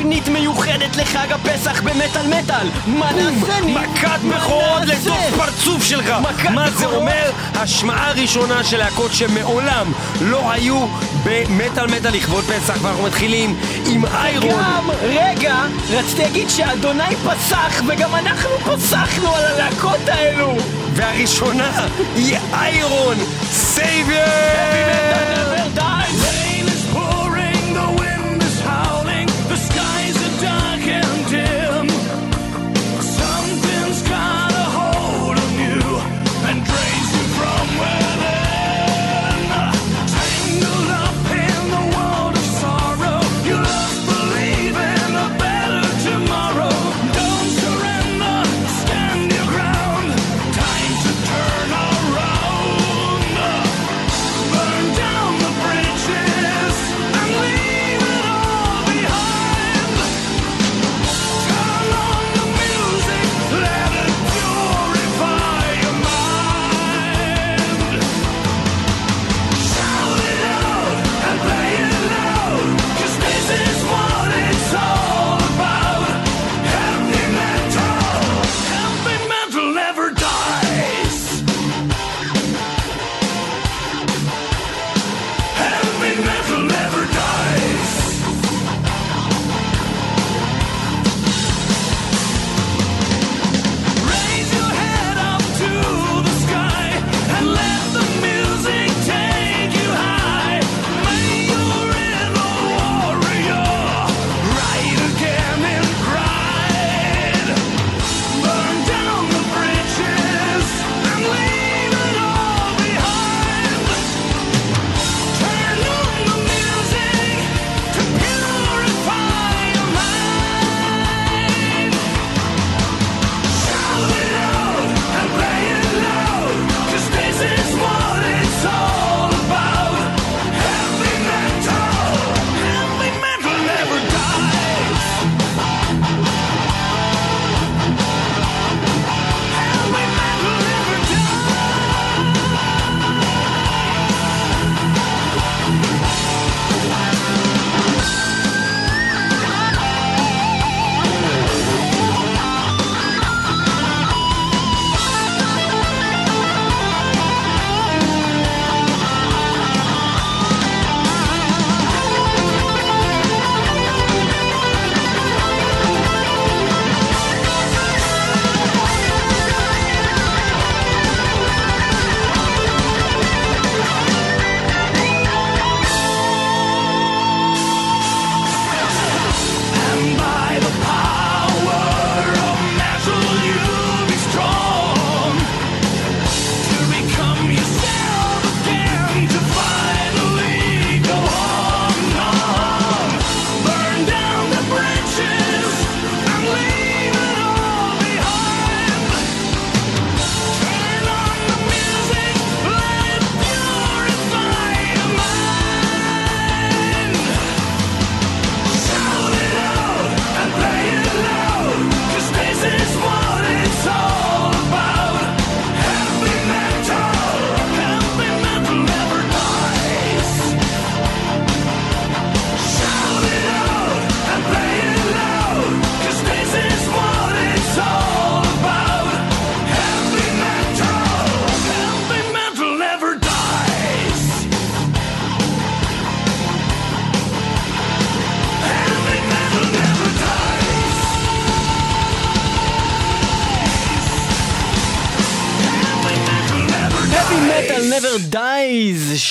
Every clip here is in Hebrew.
תוכנית מיוחדת לחג הפסח במטאל מטאל! מה נעשה ניק? מכת בכורות? לתוך פרצוף שלך! מה זה? אומר? השמעה ראשונה של להקות שמעולם לא היו במטאל מטאל לכבוד פסח ואנחנו מתחילים עם Iron גם, רגע, רציתי להגיד שאדוני פסח וגם אנחנו פסחנו על הלהקות האלו! והראשונה היא Iron Savior!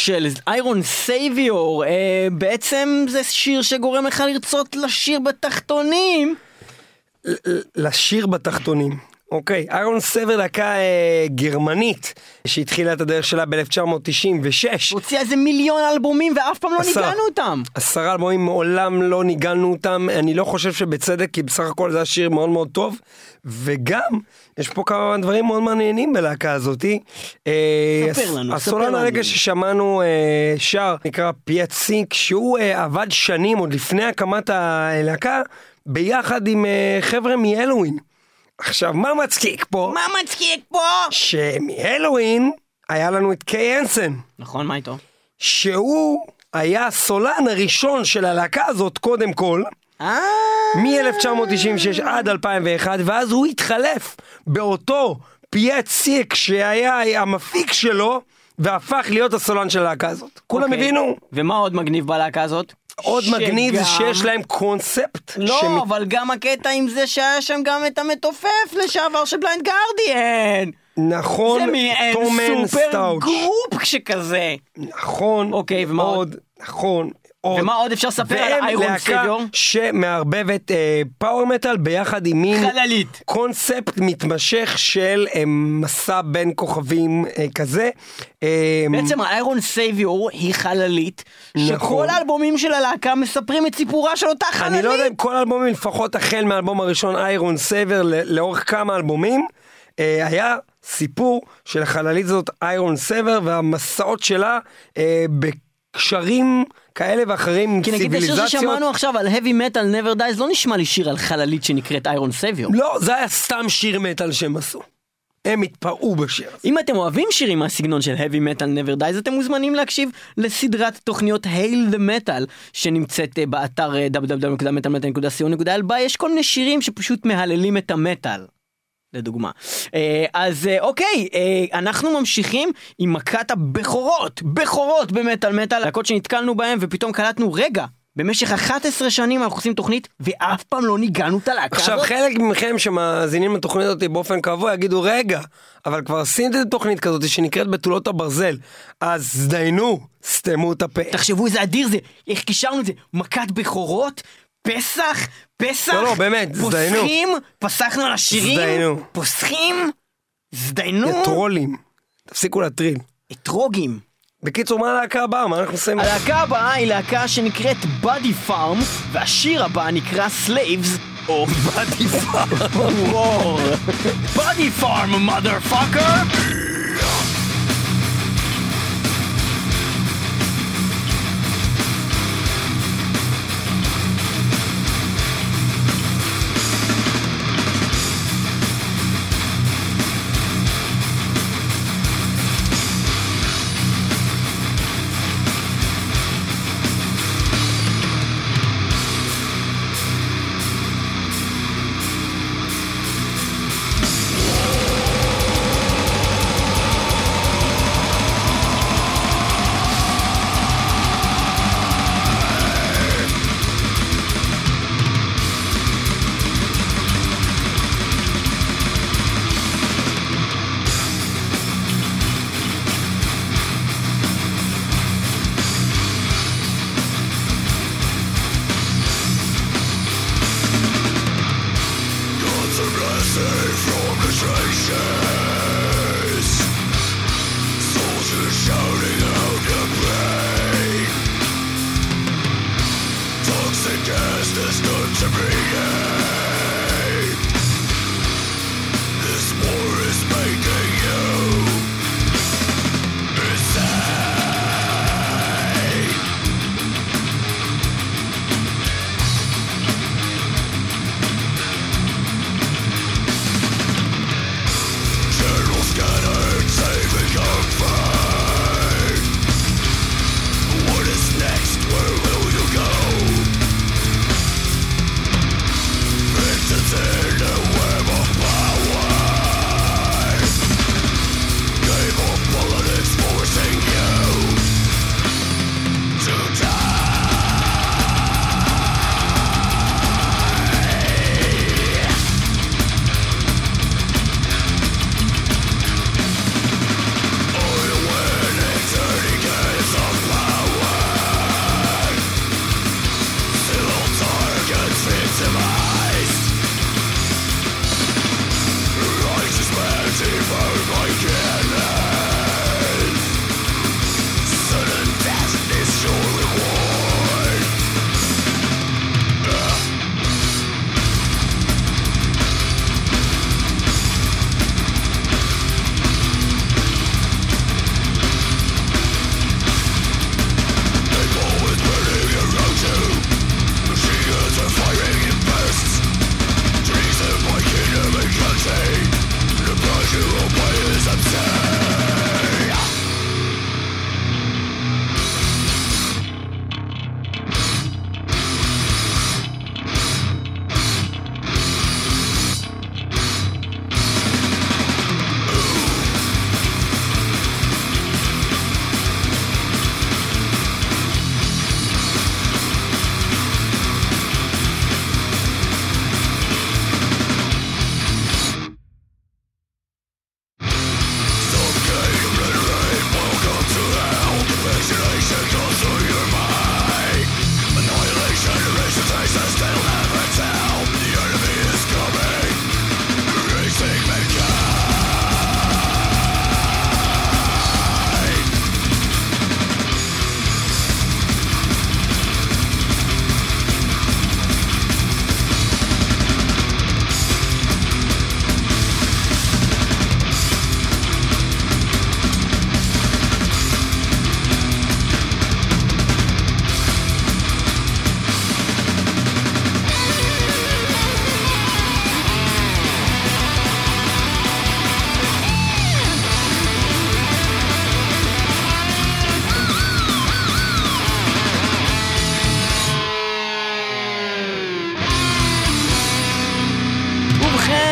של איירון סייביור אה, בעצם זה שיר שגורם לך לרצות לשיר בתחתונים לשיר בתחתונים. אוקיי, איירון סבר להקה אה, גרמנית שהתחילה את הדרך שלה ב-1996. הוציאה איזה מיליון אלבומים ואף פעם לא עשרה. ניגענו אותם עשרה אלבומים מעולם לא ניגענו אותם, אני לא חושב שבצדק, כי בסך הכל זה היה שיר מאוד מאוד טוב, וגם, יש פה כמה דברים מאוד מעניינים בלהקה הזאתי. אה, ספר לנו, הסולן ספר לנו. הרגע ששמענו אה, שר, נקרא פיאט סינק, שהוא אה, עבד שנים, עוד לפני הקמת הלהקה, ביחד עם אה, חבר'ה מהלואוין. עכשיו, מה מצחיק פה? מה מצחיק פה? שמהלואוין היה לנו את קיי אנסן. נכון, מה איתו? שהוא היה הסולן הראשון של הלהקה הזאת קודם כל, אה... מ-1996 עד 2001, ואז הוא התחלף באותו פיט סילק שהיה המפיק שלו, והפך להיות הסולן של הלהקה הזאת. כולם אוקיי. הבינו? ומה עוד מגניב בלהקה הזאת? עוד מגניב זה שגם- שיש להם קונספט. לא, שמת- אבל גם הקטע עם זה שהיה שם גם את המתופף לשעבר של Blind Guardian. נכון, זה מעין סופר סטאוץ'. group שכזה. נכון, אוקיי, ומה עוד, נכון, עוד. ומה עוד אפשר לספר על והם Iron להקה Savior? שמערבבת אה, power metal ביחד עם מין חללית. קונספט מתמשך של אה, מסע בין כוכבים אה, כזה. אה, בעצם ה Iron Savior היא חללית, נכון. שכל האלבומים של הלהקה מספרים את סיפורה של אותה חללית. אני לא יודע אם כל האלבומים, לפחות החל מהאלבום הראשון Iron Savior לאורך כמה אלבומים, אה, היה סיפור של החללית הזאת Iron Savior והמסעות שלה אה, בקשרים כאלה ואחרים כי נגיד השיר. ששמענו עכשיו על heavy metal never dies לא נשמע לי שיר על חללית שנקראת Iron Savior. לא, זה היה סתם שיר מטאל שהם עשו. הם התפרעו בשיר הזה. אם אתם אוהבים שירים מהסגנון של heavy metal never dies אתם מוזמנים להקשיב לסדרת תוכניות Hail the Metal שנמצאת אה, באתר אה, www.metalmetal.co.il בה יש כל מיני שירים שפשוט מהללים את המטאל. לדוגמה. אה, אז אה, אוקיי, אה, אנחנו ממשיכים עם מכת הבכורות, בכורות במטאל מטאל, להקות שנתקלנו בהם ופתאום קלטנו, רגע, במשך 11 שנים אנחנו עושים תוכנית ואף פעם לא ניגענו את הלהקה עכשיו הזאת. חלק מכם שמאזינים לתוכנית הזאת באופן קבוע יגידו רגע, אבל כבר עשיתם תוכנית כזאת שנקראת בתולות הברזל, אז זדיינו, סתמו את הפה. תחשבו איזה אדיר זה, איך קישרנו את זה, מכת בכורות, פסח, פסח, לא, לא, באמת, זדיינו. פוסחים, פסחנו על השירים, זדיינו. פוסחים, זדיינו, טרולים, תפסיקו להטריל. אתרוגים. בקיצור, מה הלהקה הבאה? מה אנחנו עושים? הלהקה הבאה היא להקה שנקראת Body Farm, והשיר הבא נקרא Slaves of Body Farm. Body Farm, motherfucker!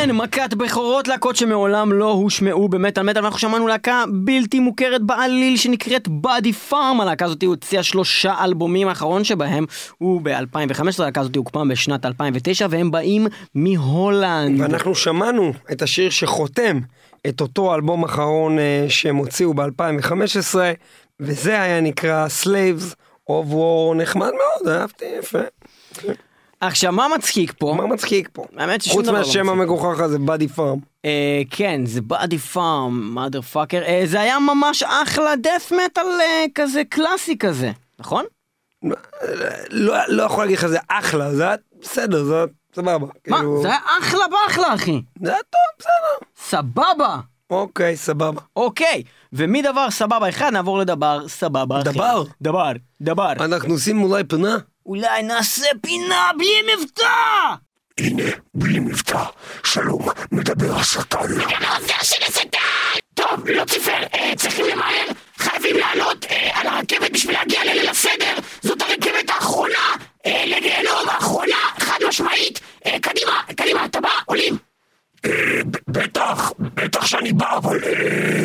כן, מכת בכורות להקות שמעולם לא הושמעו במטאל מטאל ואנחנו שמענו להקה בלתי מוכרת בעליל שנקראת באדי פארם הלהקה הזאת הוציאה שלושה אלבומים האחרון שבהם הוא ב-2015 הלהקה הזאת הוקמה בשנת 2009 והם באים מהולנד. ואנחנו שמענו את השיר שחותם את אותו אלבום אחרון אה, שהם הוציאו ב-2015, וזה היה נקרא Slaves of War, נחמד מאוד, אהבתי, יפה. עכשיו מה מצחיק פה? מה מצחיק פה? האמת ששום חוץ דבר לא מהשם מצחיק. המגוחך הזה, באדי פארם. אה, כן, זה באדי פארם, מאדר פאקר, אה, זה היה ממש אחלה דף מטאל אה, כזה קלאסי כזה, נכון? לא, לא יכול להגיד לך זה אחלה, זה היה בסדר, זה היה סבבה. מה? כאילו, זה היה אחלה באחלה אחי. זה היה טוב, בסדר. סבבה. אוקיי, סבבה. אוקיי, ומדבר סבבה אחד נעבור לדבר סבבה אחר. דבר? דבר, דבר. אנחנו עושים אולי פינה? אולי נעשה פינה בלי מבטא! הנה, בלי מבטא. שלום, מדבר השטן. טוב, לוציפר, אה, צריכים למהר, חייבים לעלות אה, על הרכבת בשביל להגיע לליל הסדר. זאת הרכבת האחרונה אה, לגיהנום, האחרונה, חד משמעית. קדימה, קדימה, אתה בא, עולים. בטח, בטח שאני בא, אבל אה,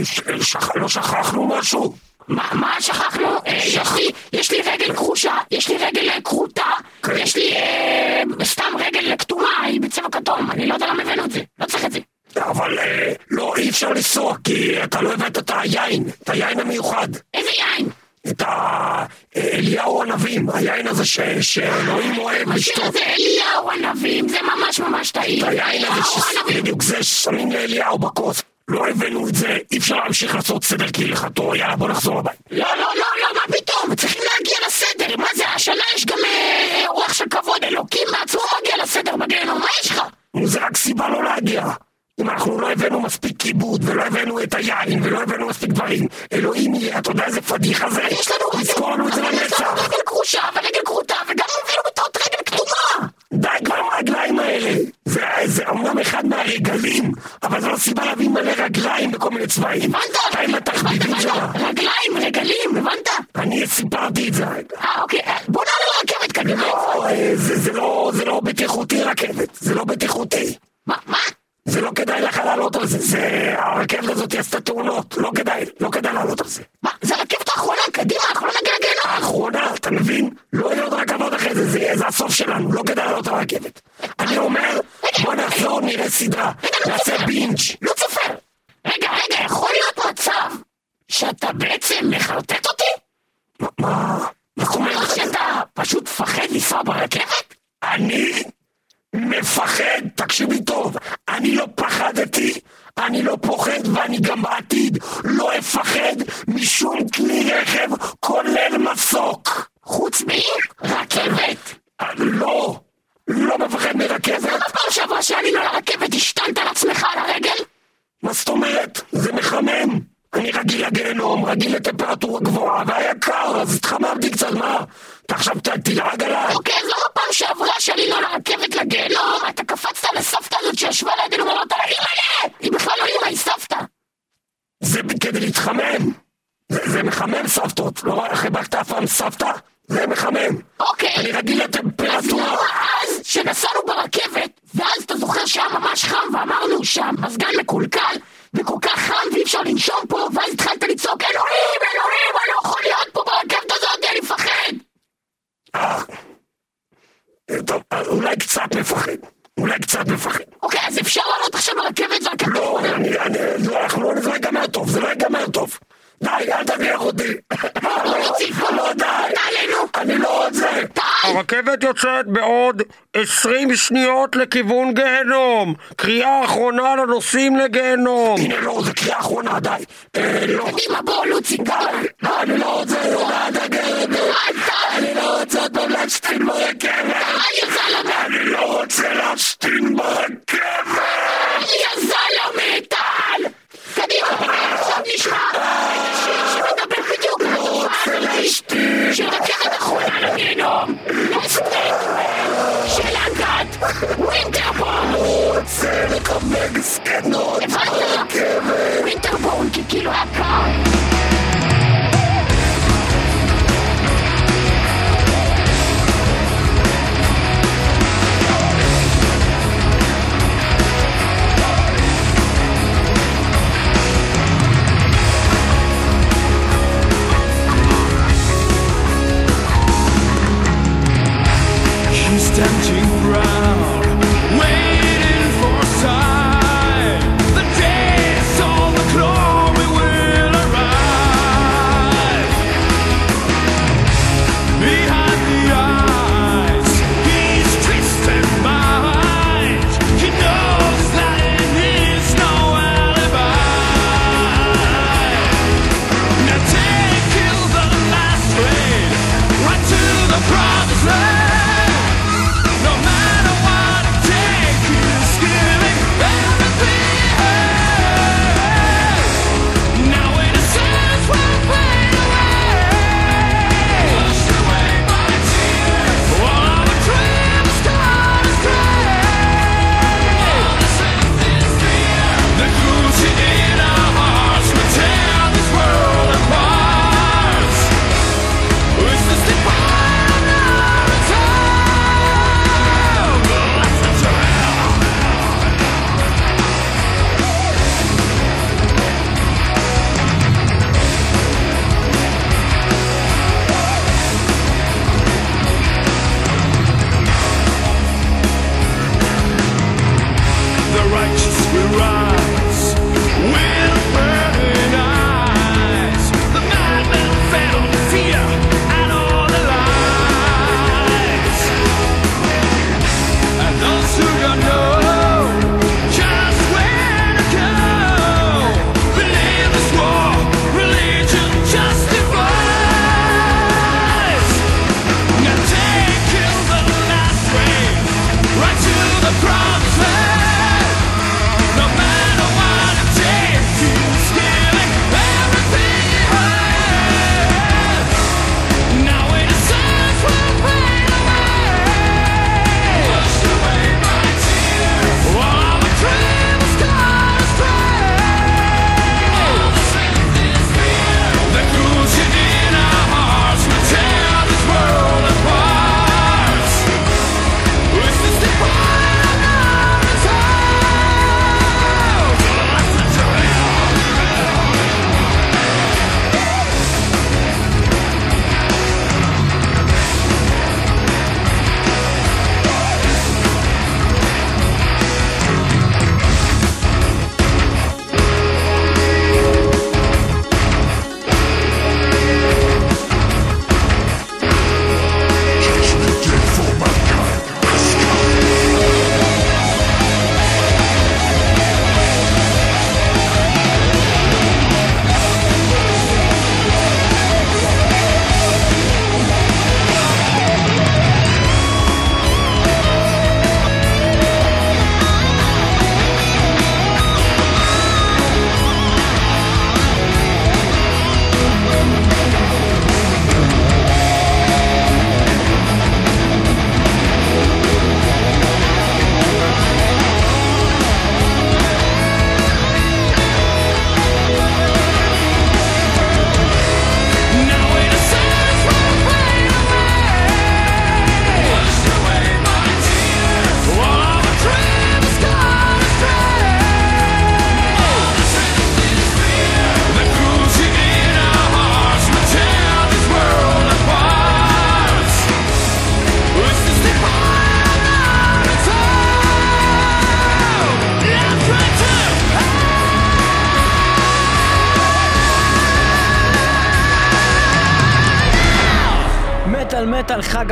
לא שכחנו משהו. מה, מה שכחנו? אה, יש לי, יש לי רגל כחושה, יש לי רגל כרותה, יש לי אה, סתם רגל כתומה, היא בצבע כתום, אני לא יודע למה הבאנו את זה, לא צריך את זה. אבל לא, אי אפשר לנסוע, כי אתה לא הבאת את היין, את היין המיוחד. איזה יין? את ה... אה, אליהו הנביאים, היין הזה ש... שאלוהים אוהב לשתות. זה אליהו הנביאים, זה ממש ממש טעים. היין הזה ש... בדיוק זה ששמים לאליהו בכוס. לא הבאנו את זה, אי אפשר להמשיך לעשות סדר כי לחתור, יאללה בוא נחזור הביתה. לא, לא, לא, לא, מה פתאום? צריכים להגיע לסדר, מה זה, השנה יש גם אה, רוח של כבוד, אלוקים בעצמו מגיע לסדר בגיהנום, מה יש לך? זה רק סיבה לא להגיע. אם אנחנו לא הבאנו מספיק כיבוד, ולא הבאנו את היין, ולא הבאנו מספיק דברים, אלוהים יהיה, אתה יודע איזה פדיחה זה? יש לנו... לזכור לנו את זה לנצח. רגל כרושה ורגל כרותה, וגם הבאנו בטעות רגל כתומה! די כבר עם הרגליים האלה! זה, זה אמנם אחד מהרגלים, אבל זו לא סיבה להביא מלא רגליים בכל מיני צבעים. הבנת? די עם התחביבים שלה. רגליים, רגלים, הבנת? אני סיפרתי את זה. אה, אוקיי, בוא נעלה לרכבת קדימה. לא, אה, לא, זה לא בטיחותי רכבת, זה לא בטיחותי. מה, מה? זה לא כדאי לך לעלות על זה, זה... הרכבת הזאת עשתה תאונות, לא כדאי, לא כדאי לעלות על זה. מה, זה הרכבת האחרונה, קדימה, אנחנו לא נגיע לגיהנום. האחרונה, אתה מבין? לא יהיו עוד רכבות אחרי זה, זה יהיה, זה הסוף שלנו, לא כדאי לעלות על הרכבת. אני אומר, בוא נחזור, נראה סדרה, נעשה בינג'. לא צופר. רגע, רגע, יכול להיות מצב שאתה בעצם מחרטט אותי? מה? זאת אומרת שאתה פשוט מפחד לנסוע ברכבת? אני מפחד, תקשיבי טוב, אני לא פחדתי, אני לא פוחד ואני גם בעתיד לא אפחד משום כלי רכב כולל מסוק. חוץ מרכבת. לא, לא מפחד מרכבת. למה פעם שעברה שעלינו לרכבת השתנת על עצמך על הרגל? מה זאת אומרת? זה מחמם. אני רגיל לגיהנום, רגיל לטמפרטורה גבוהה, והיה קר, אז התחממתי קצת, מה? אתה עכשיו תלעג עליי? אוקיי, אז למה פעם שעברה שעלינו לרכבת לגיהנום, אתה קפצת לסבתא הזאת שישבה לידינו ואמרת לה, אימא'לה! היא בכלל לא אימא, היא סבתא. זה כדי להתחמם. זה, זה מחמם סבתות, לא חיבקת אף פעם סבתא? זה מחמם. אוקיי. אני רגיל לטמפרטורה. אז שנסענו ברכבת, ואז אתה זוכר שהיה ממש חם, ואמרנו שהמזגן מקולקל, הרכבת יוצאת בעוד 20 שניות לכיוון גיהנום. קריאה אחרונה לנוסעים לגיהנום. הנה, לא, זה קריאה אחרונה, די. אה, לא. קדימה, בוא, לוצי, די. לא, אני לא רוצה, לא, די, די. אני לא רוצה עוד פעם להשתין ברכבת. אני לא רוצה להשתין ברכבת. יא זלמה, טל. קדימה, עכשיו נשמע. שמדבר בדיוק על התופעה הזאת של רכבת אחרונה לגיהנום. של להקת Winterborn. רוצה לקבל זקנות ברכבת. Winterborn, כי כאילו standing proud, waiting for a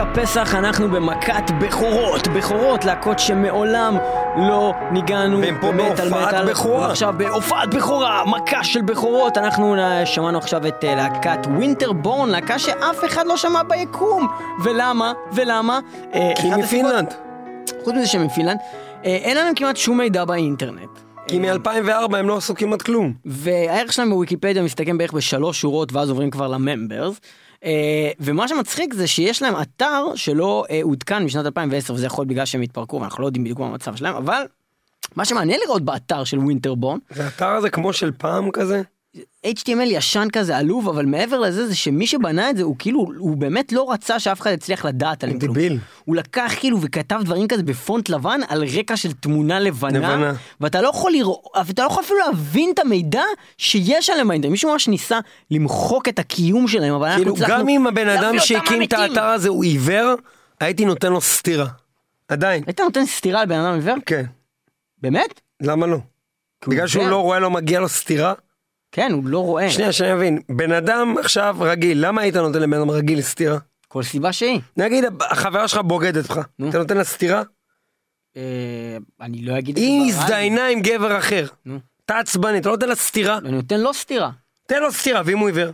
הפסח אנחנו במכת בכורות בכורות להקות שמעולם לא ניגנו והם פה בהופעת. בכורה. עכשיו בהופעת בכורה מכה של בכורות אנחנו אה, שמענו עכשיו את אה, להקת Winterborn להקה שאף אחד לא שמע ביקום ולמה ולמה אה, כי אחד מפינלנד. חוץ מזה שהם מפינלנד אין לנו כמעט שום מידע באינטרנט כי מ-2004 הם לא עשו כמעט כלום. והערך שלהם בוויקיפדיה מסתכם בערך בשלוש שורות ואז עוברים כבר ל members. אה, ומה שמצחיק זה שיש להם אתר שלא אה, עודכן משנת 2010 וזה יכול בגלל שהם התפרקו ואנחנו לא יודעים בדיוק מה המצב שלהם אבל מה שמעניין לראות באתר של Winterborn זה אתר הזה כמו של פעם כזה? HTML ישן כזה עלוב, אבל מעבר לזה זה שמי שבנה את זה הוא כאילו, הוא באמת לא רצה שאף אחד יצליח לדעת עליהם כלום. הוא לקח כאילו וכתב דברים כזה בפונט לבן על רקע של תמונה לבנה, לבנה. ואתה לא יכול לראות, ואתה לא יכול אפילו להבין את המידע שיש עליהם באינטרנט. מישהו ממש ניסה למחוק את הקיום שלהם, אבל אנחנו כאילו, הצלחנו גם אם הבן אדם שהקים את. האתר הזה הוא עיוור, הייתי נותן לו סטירה. עדיין. היית נותן סטירה לבן אדם עיוור? כן. באמת? למה לא? בגלל שהוא? לא רואה לו מגיע לו סטירה? כן, הוא לא רואה. שנייה, שאני אבין. בן אדם עכשיו רגיל, למה היית נותן לבן אדם רגיל סטירה? כל סיבה שהיא. נגיד החברה שלך בוגדת בך, נו. אתה נותן לה סטירה? אה, אני לא אגיד את זה היא. הזדיינה עם גבר אחר. נו. אתה עצבני, אתה לא נותן לה סטירה? אני נותן לו סטירה. תן לו סטירה, ואם הוא עיוור?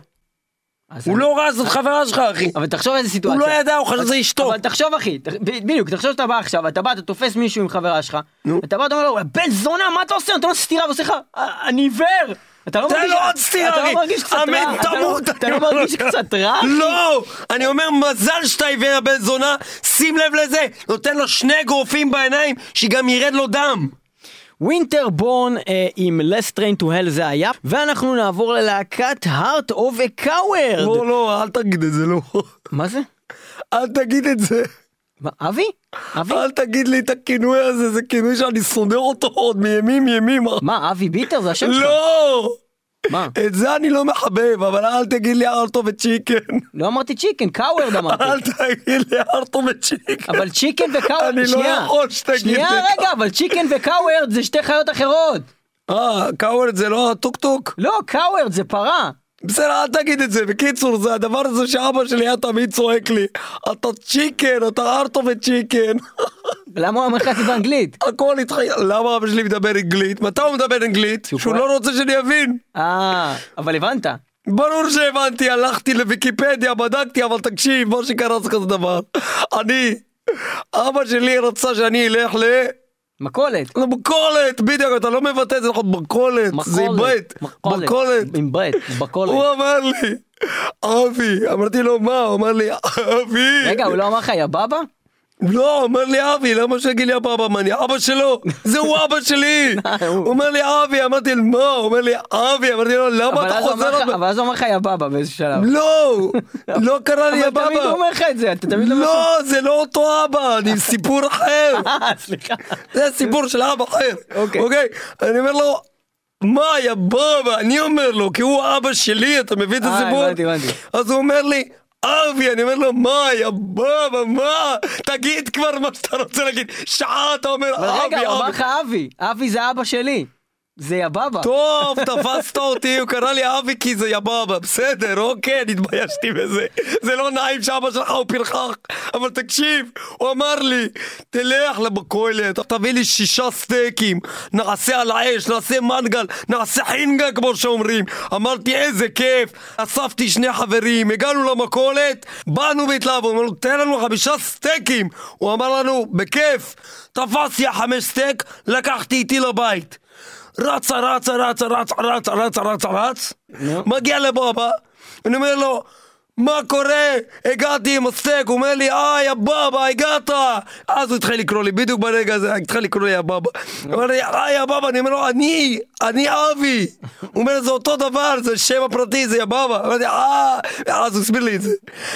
הוא לא ראה, זאת חברה שלך, אחי. אבל תחשוב איזה סיטואציה. הוא לא ידע, הוא חשב שזה אשתו. אבל תחשוב אחי, בדיוק, תחשוב שאתה בא עכשיו, אתה בא, אתה תופס מישהו עם חברה שלך. אתה בא, אתה אומר לו, בן זונה, מה אתה עושה? נותן לו סטירה ועושה לך, "אה, אני עיוור! אתה לא מרגיש, עוד סטירה, אתה. לא מרגיש קצת רע? אמן, לא- תמות. אתה לא מרגיש. קצת רע? לא! אני אומר, מזל שאתה עיוור הבן זונה, שים לב לזה, נותן לו שני אגרופים בעיניים, שגם ירד לו דם. ווינטר בורן אה, עם Less Train to Hell זה היה, ואנחנו נעבור ללהקת Heart of a Coward. לא, לא, אל תגיד את זה, לא. מה זה? אל תגיד את זה. מה, אבי? אבי? אל תגיד לי את הכינוי הזה, זה כינוי שאני סודר אותו עוד מימים ימימה. מה, אבי ביטר זה השם שלך? לא! מה? את זה אני לא מחבב, אבל אל תגיד לי ארטו וצ'יקן. לא אמרתי chicken, coward אמרתי. אל תגיד לי heart of a chicken. אבל chicken ו coward, אני לא שנייה. יכול שתגיד שנייה לי. רגע, אבל chicken ו coward זה שתי חיות אחרות. אה, coward זה לא הטוקטוק? לא, coward זה פרה. בסדר, אל תגיד את זה. בקיצור, זה הדבר הזה שאבא שלי היה תמיד צועק לי. אתה chicken, אתה heart of a chicken. למה הוא אומר לך את זה באנגלית? הכל התחיל, למה אבא שלי מדבר אנגלית? מתי הוא מדבר אנגלית? שהוא? לא רוצה שאני אבין. אה, אבל הבנת. ברור שהבנתי, הלכתי לוויקיפדיה, בדקתי, אבל תקשיב, מה שקרה זה כזה דבר. אני, אבא שלי רצה שאני אלך ל... מכולת. למכולת, בדיוק, אתה לא מבטא את זה נכון, מכולת, זה עם בית, מכולת. מכולת. עם בית, מכולת. הוא אמר לי, אבי, אמרתי לו מה, הוא אמר לי, אבי, רגע, הוא לא אמר לך יא בבא? לא, אומר לי אבי, למה שיגיד לי אבא, מה אני אבא שלו? זה הוא אבא שלי! הוא- אומר לי אבי, אמרתי לו מה? הוא אומר לי אבי, אמרתי לו למה אתה חוזר? אבל אז הוא אמר לך יא בבא באיזה שלב. לא, לא קרה לי אבל תמיד הוא אבא. אומר לך את זה, אתה תמיד אומר לא, זה לא אותו אבא, אני סיפור אחר. אה, סליחה. זה סיפור של אבא אחר. אוקיי. אוקיי? אני אומר לו, מה, יא בבא? אני אומר לו, כי הוא אבא שלי, אתה מבין את אה, הסיפור? אז הוא אומר לי, אבי, אני אומר לו, מה, יא בבא, מה? תגיד כבר מה שאתה רוצה להגיד. שעה אתה אומר, אבל אבי, רגע, הוא אמר אבי. לך אבי. אבי זה אבא שלי. זה יא בבא. טוב, תפסת אותי, הוא קרא לי אבי כי זה יבבה, בסדר, אוקיי, התביישתי בזה. זה לא נעים שאבא שלך הוא פרחח, אבל תקשיב, הוא אמר לי, תלך למכולת, תביא לי שישה סטייקים, נעשה על האש, נעשה מנגל, נעשה חינגה כמו שאומרים. אמרתי, איזה כיף, אספתי שני חברים, הגענו למכולת, באנו בהתלהבות, אמרנו, תן לנו חמישה סטייקים. הוא אמר לנו, בכיף, תפסתי חמש סטייק, לקחתי איתי לבית. רצה, רצה, רצה, רצה, רצה, רצה, רצה, רץ, נו. מגיע לבבא, אני אומר לו, מה קורה? הגעתי עם הסטייק, הוא אומר לי, אה, יא בבא, הגעת! אז הוא התחיל לקרוא לי, בדיוק ברגע הזה, התחיל לקרוא לי יא בבא. הוא אומר לי, אה, יא בבא, אני אומר לו, אני, אני אבי. הוא אומר, זה אותו דבר, זה שם הפרטי, זה יא בבא. אמרתי, אה, ואז הוא הסביר לי את זה.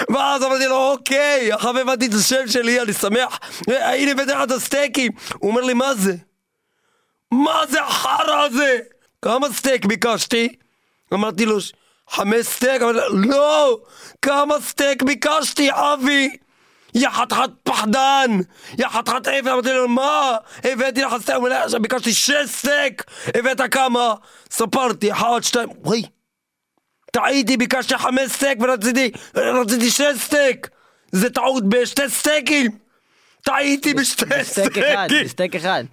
ואז אמרתי לו, אוקיי, עכשיו הבנתי את השם שלי, אני שמח. הנה הבאתי לך את הסטייקים. הוא אומר לי, מה זה? מה זה החרא הזה? כמה סטייק ביקשתי? אמרתי לו, "ש- חמש סטייק? אמרתי לו, לא! כמה סטייק ביקשתי, אבי? יא חתיכת פחדן! יא חתיכת אפס! אמרתי לו, מה? הבאתי לך סטייק? לי, "עכשיו ביקשתי שש סטייק! הבאת כמה? ספרתי, אחת, שתיים, וואי! טעיתי, ביקשתי חמש סטייק ורציתי, רציתי שש סטייק! זה טעות בשתי סטייקים! טעיתי בשתי סטייק אחד, סטייקים! סטייק אחד.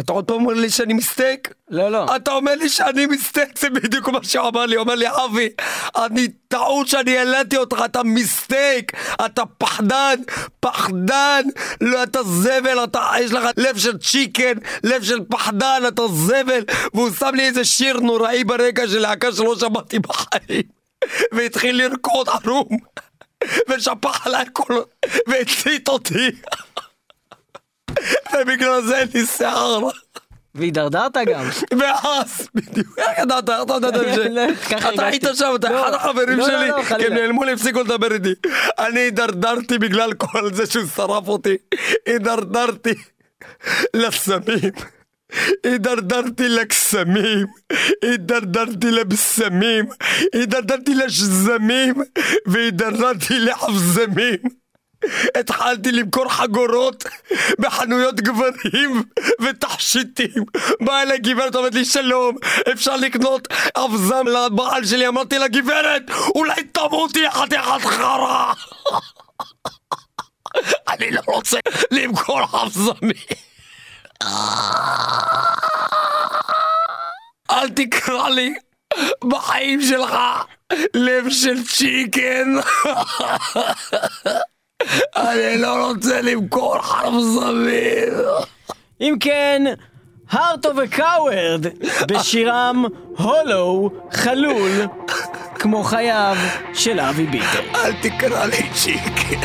אתה עוד פעם אומר לי שאני mistake? לא, לא. אתה אומר לי שאני mistake, זה בדיוק מה שהוא אמר לי, אומר לי אבי, אני טעות שאני העליתי אותך, אתה mistake, אתה פחדן, פחדן, לא אתה זבל, אתה, יש לך לב של chicken, לב של פחדן, אתה זבל, והוא שם לי איזה שיר נוראי ברקע של להקה שלא שמעתי בחיים, והתחיל לרקוד ערום, ושפך עליי הכל, והצית אותי, ובגלל זה אין לי שיער. והידרדרת גם. ואז, בדיוק, איך ידעת? איך אתה ידעת את זה? לא, אתה היית. שם, אתה לא, אחד החברים לא, שלי, כי. הם נעלמו לי, הפסיקו לדבר איתי. אני הידרדרתי בגלל כל זה שהוא שרף אותי. הידרדרתי לסמים. הידרדרתי לקסמים, הידרדרתי לבשמים, הידרדרתי לשזמים, והידרדרתי התחלתי למכור חגורות בחנויות גברים ותכשיטים. באה אליי גברת, אומרת לי, שלום, אפשר לקנות אבזם לבעל שלי? אמרתי לה, גברת, אולי תמותי אחת חרא. אני לא רוצה למכור אבזמים. אל תקרא לי בחיים שלך לב של צ'יקן. אני לא רוצה למכור חלבזמים. אם כן, הרטו וקאוורד בשירם הולו חלול כמו חייו של אבי ביטר. אל תקרא לי צ'יק.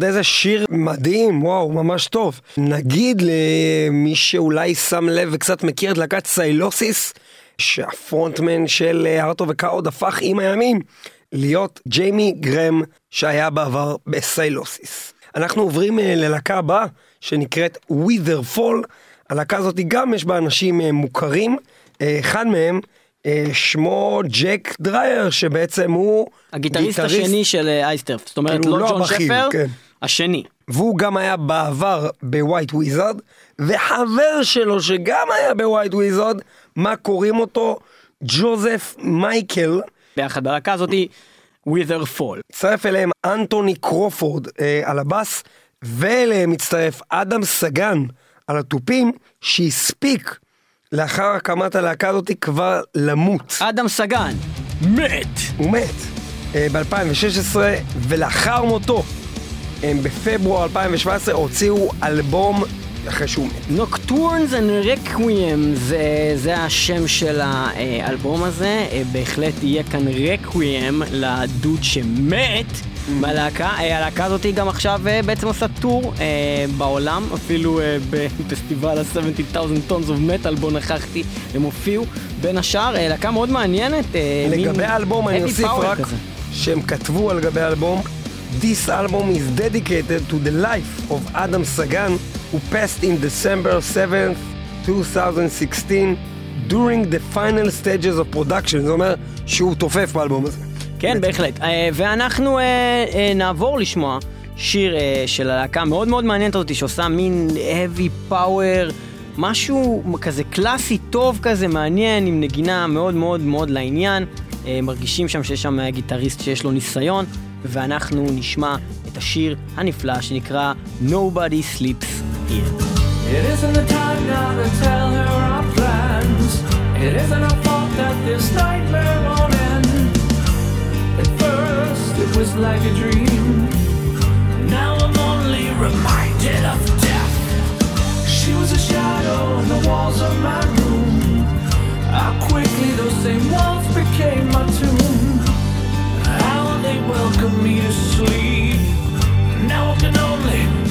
עוד איזה שיר מדהים, וואו, ממש טוב. נגיד למי שאולי שם לב וקצת מכיר את להקת Sylosis, שה frontman של אה, Heart of a Coward הפך עם הימים להיות ג'יימי גרהם שהיה בעבר ב Sylosis. אנחנו עוברים אה, ללהקה הבאה שנקראת Witherfall. הלהקה הזאת גם יש בה אנשים אה, מוכרים, אחד מהם שמו ג'ק דרייר שבעצם הוא הגיטריסט גיטריסט... השני של Iced Earth, זאת אומרת כן, לא, לא ג'ון הבחיר, שפר. כן. השני. והוא גם היה בעבר ב White Wizzard, וחבר שלו שגם היה ב White Wizzard, מה קוראים אותו? ג'וזף מייקל. ביחד בלהקה הזאתי Witherfall. הצטרף אליהם אנטוני קרופורד אה, על הבאס, ואליהם מצטרף אדם סגן על התופים, שהספיק לאחר הקמת הלהקה הזאת כבר למות. אדם סגן, מת! הוא מת אה, ב-2016, ולאחר מותו, הם בפברואר 2017 הוציאו אלבום אחרי שהוא מת. Nocturnes and Requiems זה, זה השם של האלבום הזה, אה, בהחלט יהיה כאן רקוויאם לדוד שמת בלהקה, אה, הלהקה הזאת גם עכשיו אה, בעצם עושה tour אה, בעולם, אפילו אה, בפסטיבל ה-70,000 Tons of Metal בו נכחתי, הם הופיעו בין השאר, אה, להקה מאוד מעניינת. אה, לגבי האלבום אני אוסיף רק כזה. שהם כתבו על גבי האלבום This album is dedicated to the life of Adam Sagan who passed in December 7th, 2016 during the final stages of production. זה אומר שהוא תופף באלבום הזה. כן, בהחלט. אה, ואנחנו אה, אה, נעבור לשמוע שיר של הלהקה מאוד מאוד מעניינת אותי, שעושה מין heavy power, משהו כזה קלאסי טוב כזה, מעניין, עם נגינה מאוד מאוד מאוד לעניין. מרגישים שם שיש שם גיטריסט שיש לו ניסיון, ואנחנו נשמע את השיר הנפלא שנקרא Nobody Sleeps Here. It isn't the time now to tell her our plans. It isn't our fault that this nightmare won't end. At first, it was like a dream. Now I'm only reminded of death. She was a shadow on the walls of my room. How quickly those same walls became my tomb. They welcome me to sleep. Now I can only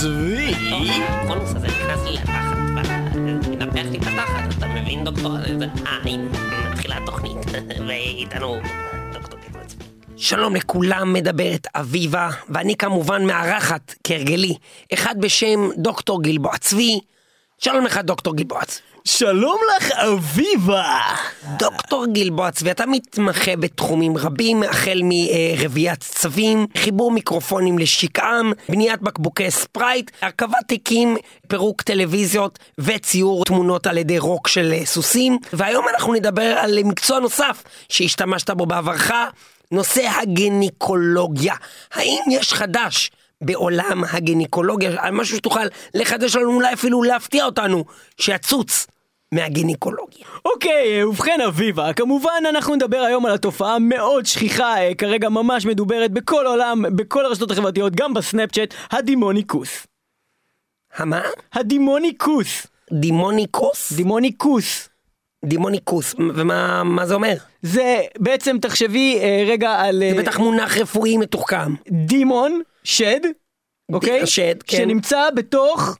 צבי. הקונוס הזה נכנס לי לתחת, מנפח לי את התחת, אתה מבין דוקטור? אה, הנה, מתחילה התוכנית, ואיתנו דוקטור גלבוע צבי. שלום לכולם, מדברת אביבה, ואני כמובן מארחת, כהרגלי, אחד בשם דוקטור גלבוע צבי. שלום לך דוקטור גלבוע צבי. שלום לך אביבה! דוקטור גלבוע צבי, אתה מתמחה בתחומים רבים, החל מרביית צווים, חיבור מיקרופונים לשקעם, בניית בקבוקי ספרייט, הרכבת תיקים, פירוק טלוויזיות וציור תמונות על ידי רוק של אה, סוסים. והיום אנחנו נדבר על מקצוע נוסף שהשתמשת בו בעברך, נושא הגניקולוגיה. האם יש חדש? בעולם הגניקולוגיה, על משהו שתוכל לחדש לנו, אולי אפילו להפתיע אותנו, שיצוץ מהגניקולוגיה. אוקיי, ובכן אביבה, כמובן אנחנו נדבר היום על התופעה המאוד שכיחה, אה, כרגע ממש מדוברת בכל העולם, בכל הרשתות החברתיות, גם בסנאפצ'אט, הדימוניקוס. המה? הדימוניקוס. דימוניקוס? דימוניקוס. דימוניקוס, ומה מה זה אומר? זה בעצם תחשבי אה, רגע על אה, זה בטח מונח רפואי מתוחכם. דימון, שד, אוקיי? שד, כן. שנמצא בתוך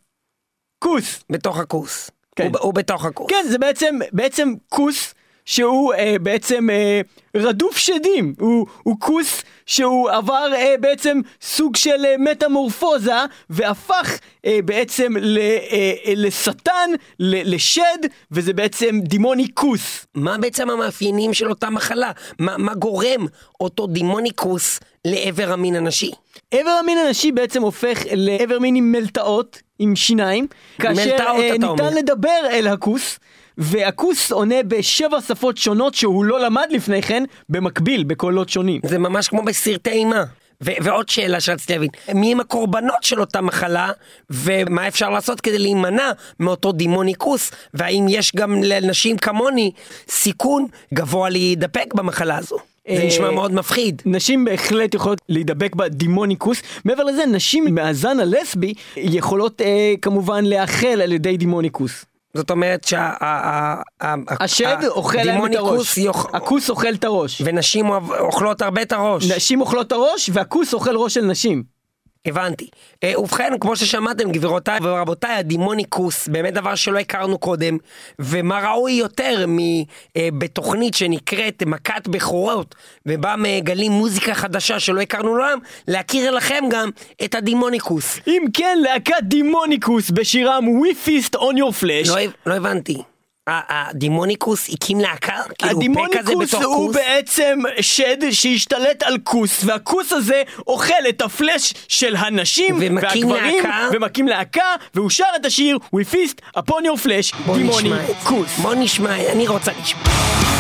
כוס. בתוך הכוס. כן. הוא, הוא בתוך הכוס. כן, זה בעצם, בעצם כוס שהוא אה, בעצם אה, רדוף שדים. הוא, הוא כוס שהוא עבר אה, בעצם סוג של אה, מטמורפוזה והפך אה, בעצם ל, אה, אה, לשטן, ל, לשד, וזה בעצם דימוני כוס. מה בעצם המאפיינים של אותה מחלה? מה, מה גורם אותו דימוניקוס לעבר המין הנשי? עבר המין הנשי בעצם הופך לעבר מין עם מלטעות, עם שיניים, כאשר מלטעות, אה, ניתן אומר. לדבר אל הכוס, והכוס עונה בשבע שפות שונות שהוא לא למד לפני כן, במקביל, בקולות שונים. זה ממש כמו בסרטי אימה. ו- ועוד שאלה שרציתי להבין, מי הם הקורבנות של אותה מחלה, ומה אפשר לעשות כדי להימנע מאותו דימוניקוס, והאם יש גם לנשים כמוני סיכון גבוה להידפק במחלה הזו? זה אה, נשמע מאוד מפחיד. נשים בהחלט יכולות להידבק בדימוניקוס. מעבר לזה, נשים מהזן הלסבי יכולות אה, כמובן להאכל על ידי דימוניקוס. זאת אומרת השד אוכל להם את הראש. הכוס אוכל את הראש. ונשים אוכלות הרבה את הראש. נשים אוכלות את הראש והכוס אוכל ראש של נשים. הבנתי. אה, ובכן, כמו ששמעתם, גבירותיי ורבותיי, הדימוניקוס, באמת דבר שלא הכרנו קודם, ומה ראוי יותר מבתוכנית שנקראת מכת בכורות, ובה מגלים מוזיקה חדשה שלא הכרנו לעולם, להכיר לכם גם את הדימוניקוס. אם כן, להקת דימוניקוס בשירם We Feast on Your Flesh. לא, לא הבנתי. הדימוניקוס הקים להקה? כאילו הדימוניקוס הוא? בעצם שד שהשתלט על כוס, והכוס הזה אוכל את הפלאש של הנשים והגברים? ומקים להקה, והוא שר את השיר We Feast upon your flesh, זה. דימוניקוס. בוא נשמע, אני רוצה לשמוע.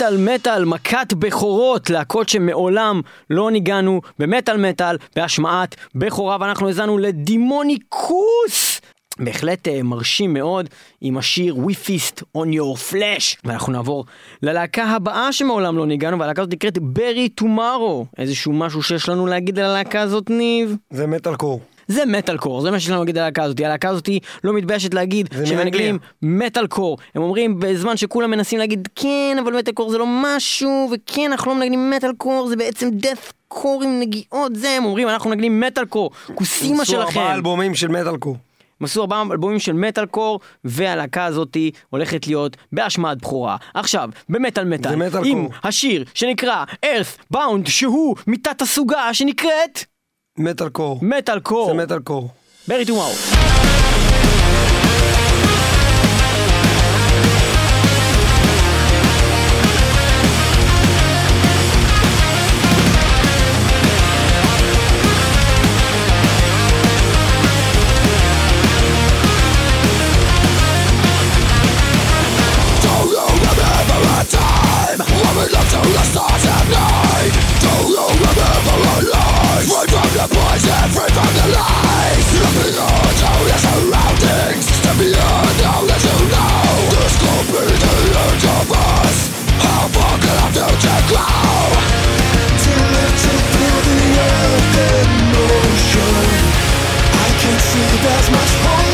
מטאל מטאל, מכת בכורות, להקות שמעולם לא ניגענו במטאל מטאל, בהשמעת בכורה, ואנחנו האזנו לדימוניקוס! בהחלט uh, מרשים מאוד עם השיר We Feast on Your Flesh ואנחנו נעבור ללהקה הבאה שמעולם לא ניגענו והלהקה הזאת נקראת Berry Tomorrow איזשהו משהו שיש לנו להגיד על הלהקה הזאת ניב? זה מטאל קור. זה מטאל קור, זה מה שיש לנו להגיד על הלהקה הזאת. הלהקה הזאת לא מתביישת להגיד. מנגנים מטאל קור. הם אומרים בזמן שכולם מנסים להגיד כן, אבל מטאל קור זה לא משהו, וכן, אנחנו לא מנגנים מטאל קור, זה בעצם death קור עם נגיעות, זה, הם אומרים אנחנו מנגנים מטאל קור, כוסימה עשו שלכם. ארבעה אלבומים של מטאל קור. הם עשו ארבעה אלבומים של מטאל קור, והלהקה הזאתי הולכת להיות בהשמעת בכורה. עכשיו, במטאל מטאל, עם קור. השיר שנקרא Earth Bound, שהוא מתת הסוגה שנקראת מטאל קור. מטאל קור. זה מטאל קור. ברי טומאו. There's much hope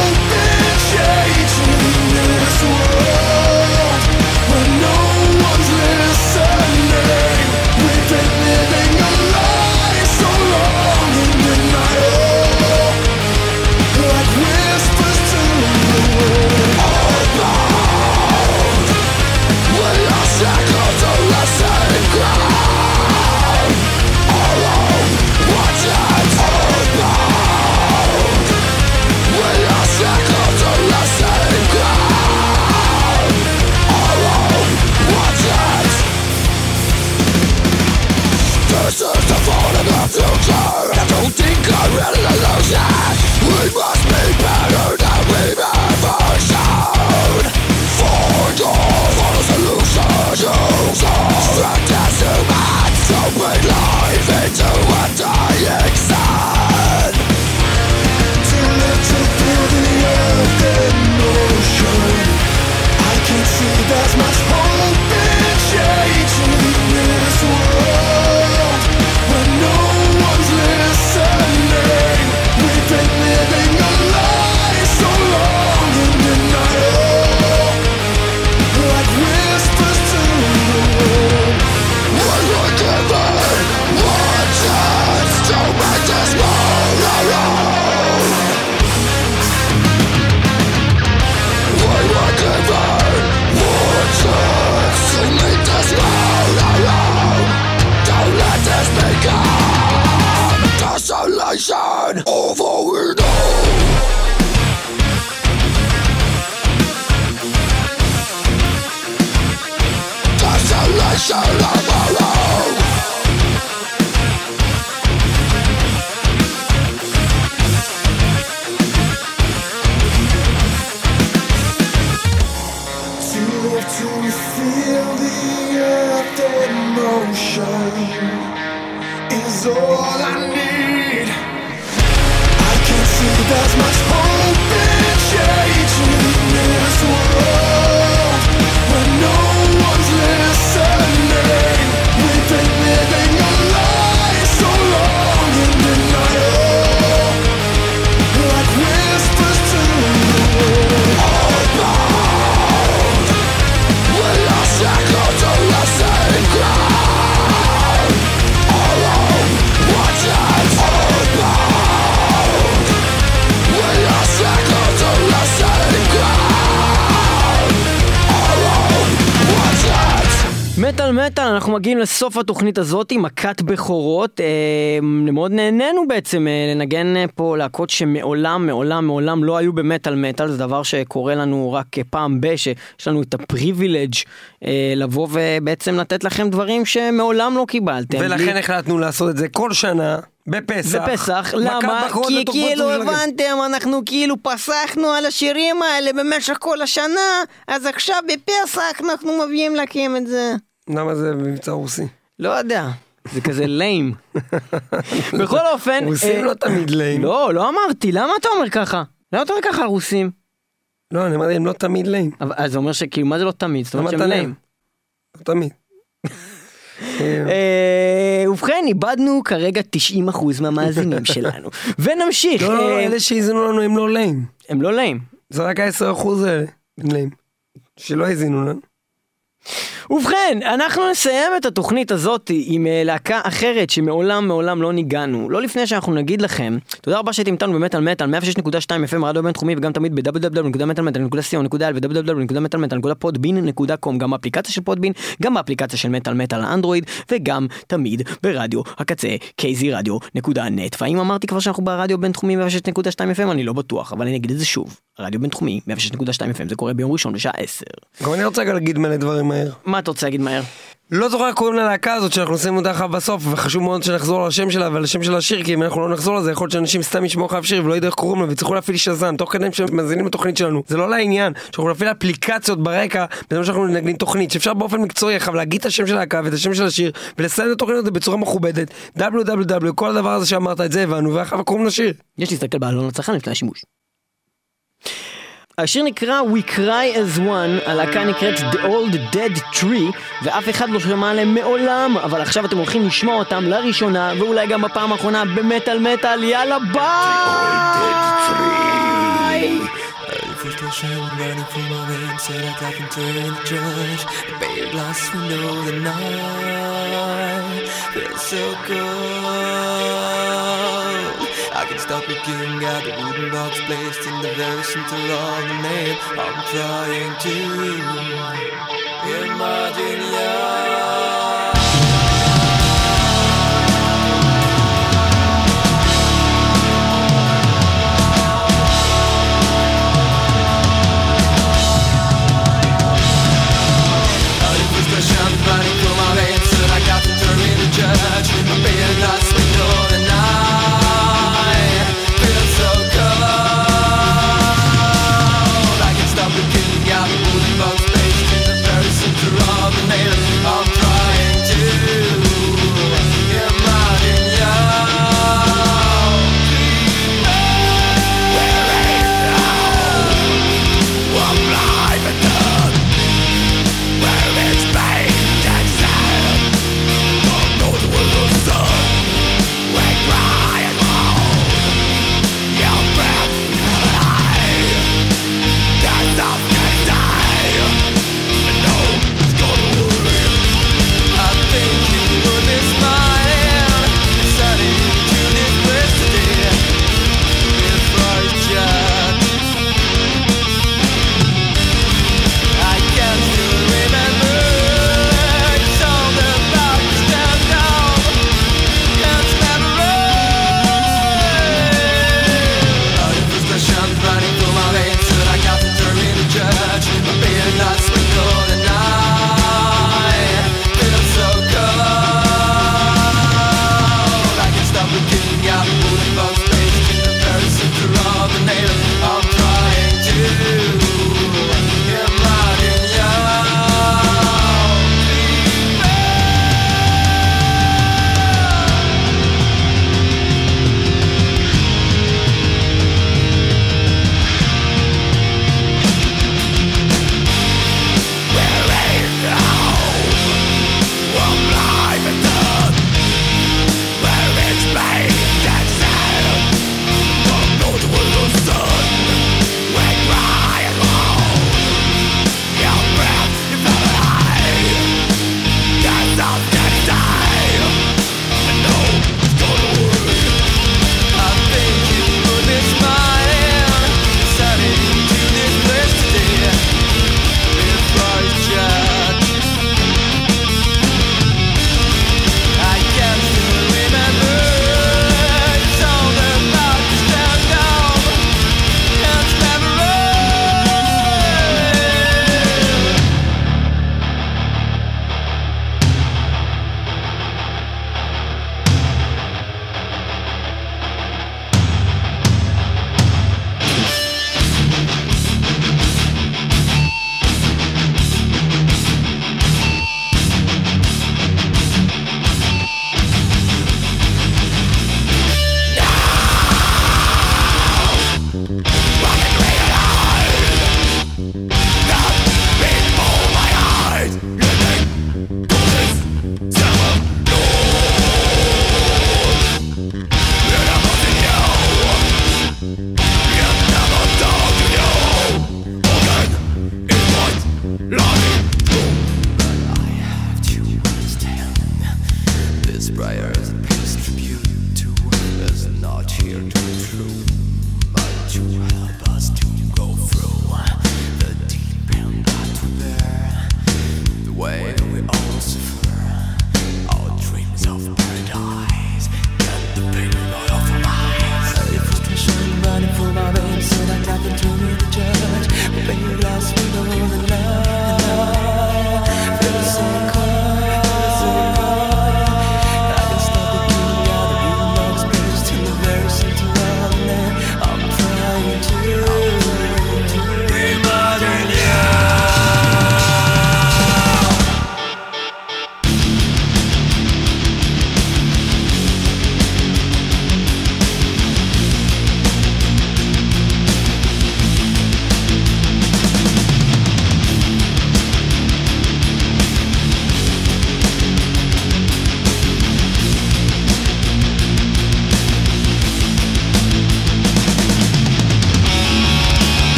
all I need. I can see there's much מטאל מטאל, אנחנו מגיעים לסוף התוכנית הזאת מכת בכורות. אה, מאוד נהנינו בעצם אה, לנגן אה, פה להקות שמעולם, מעולם, מעולם לא היו במטאל מטאל, זה דבר שקורה לנו רק אה, פעם ב, שיש לנו את הפריבילג' אה, לבוא ובעצם לתת לכם דברים שמעולם לא קיבלתם. ולכן בלי- החלטנו לעשות את זה כל שנה, בפסח. בפסח, למה? כי כאילו. הבנתם, אנחנו כאילו פסחנו על השירים האלה במשך כל השנה, אז עכשיו בפסח אנחנו מביאים לכם את זה. למה זה מבצע רוסי? לא יודע, זה כזה ליים. בכל אופן... רוסים אה, לא תמיד ליים. לא, לא אמרתי, למה אתה אומר ככה? למה אתה אומר ככה על רוסים? לא, אני אמרתי, הם לא תמיד ליים. אז זה אומר שכאילו, מה זה לא תמיד? זאת אומרת שהם ליים. לא תמיד. אה, ובכן, איבדנו כרגע 90% מהמאזינים שלנו. ונמשיך. לא, לא, אה, אלה שהאזינו לנו הם לא ליים. הם לא ליים. זה רק ה-10% האלה. ליים. שלא האזינו לנו. ובכן, אנחנו נסיים את התוכנית הזאת עם אה, להקה אחרת שמעולם מעולם לא ניגענו. לא לפני שאנחנו נגיד לכם, תודה רבה שהייתם איתנו במטאל מטאל, 106.2 FM רדיו בינתחומי וגם תמיד ב-www.מטאלמטאל.co.il ו-www.מטאלמטאל.com גם באפליקציה של פודבין, גם באפליקציה של מטאל מטאל האנדרואיד וגם תמיד ברדיו הקצה kzradio.net. והאם אמרתי כבר שאנחנו ברדיו בינתחומי 106.2 FM? אני לא בטוח, אבל אני אגיד את זה שוב. רדיו בינתחומי 106.2 FM זה קורה ביום ראשון בשעה 10. גם אני רוצה להגיד מלא דברים מהר. מה אתה רוצה להגיד מהר? לא זוכר איך קוראים ללהקה הזאת שאנחנו עושים אותה אחר בסוף וחשוב מאוד שנחזור על השם שלה ועל השם של השיר כי אם אנחנו לא נחזור לזה יכול להיות שאנשים סתם ישמעו אחריו שיר ולא ידעו איך קוראים לה ויצטרכו להפעיל שזן תוך כדי שהם מאזינים לתוכנית שלנו זה לא לעניין שאנחנו נפעיל אפליקציות ברקע בזמן שאנחנו מנגנים תוכנית שאפשר באופן מקצועי אבל להגיד את השם של הלהקה ואת השם של השיר ולסיים את התוכנית הזאת בצורה מכובדת www כל הדבר הזה שאמרת את זה הבנו ואחר כך קוראים לשיר יש להסתכל בעלון הצרכן לפני השימוש. השיר נקרא We Cry as One, הלהקה נקראת The Old Dead Tree, ואף אחד לא שמע עליהם מעולם, אבל עכשיו אתם הולכים לשמוע אותם לראשונה, ואולי גם בפעם האחרונה במטאל מטאל, יאללה ביי! Feels so can stop looking at the wooden box placed in the very center of the name I'm trying to imagine you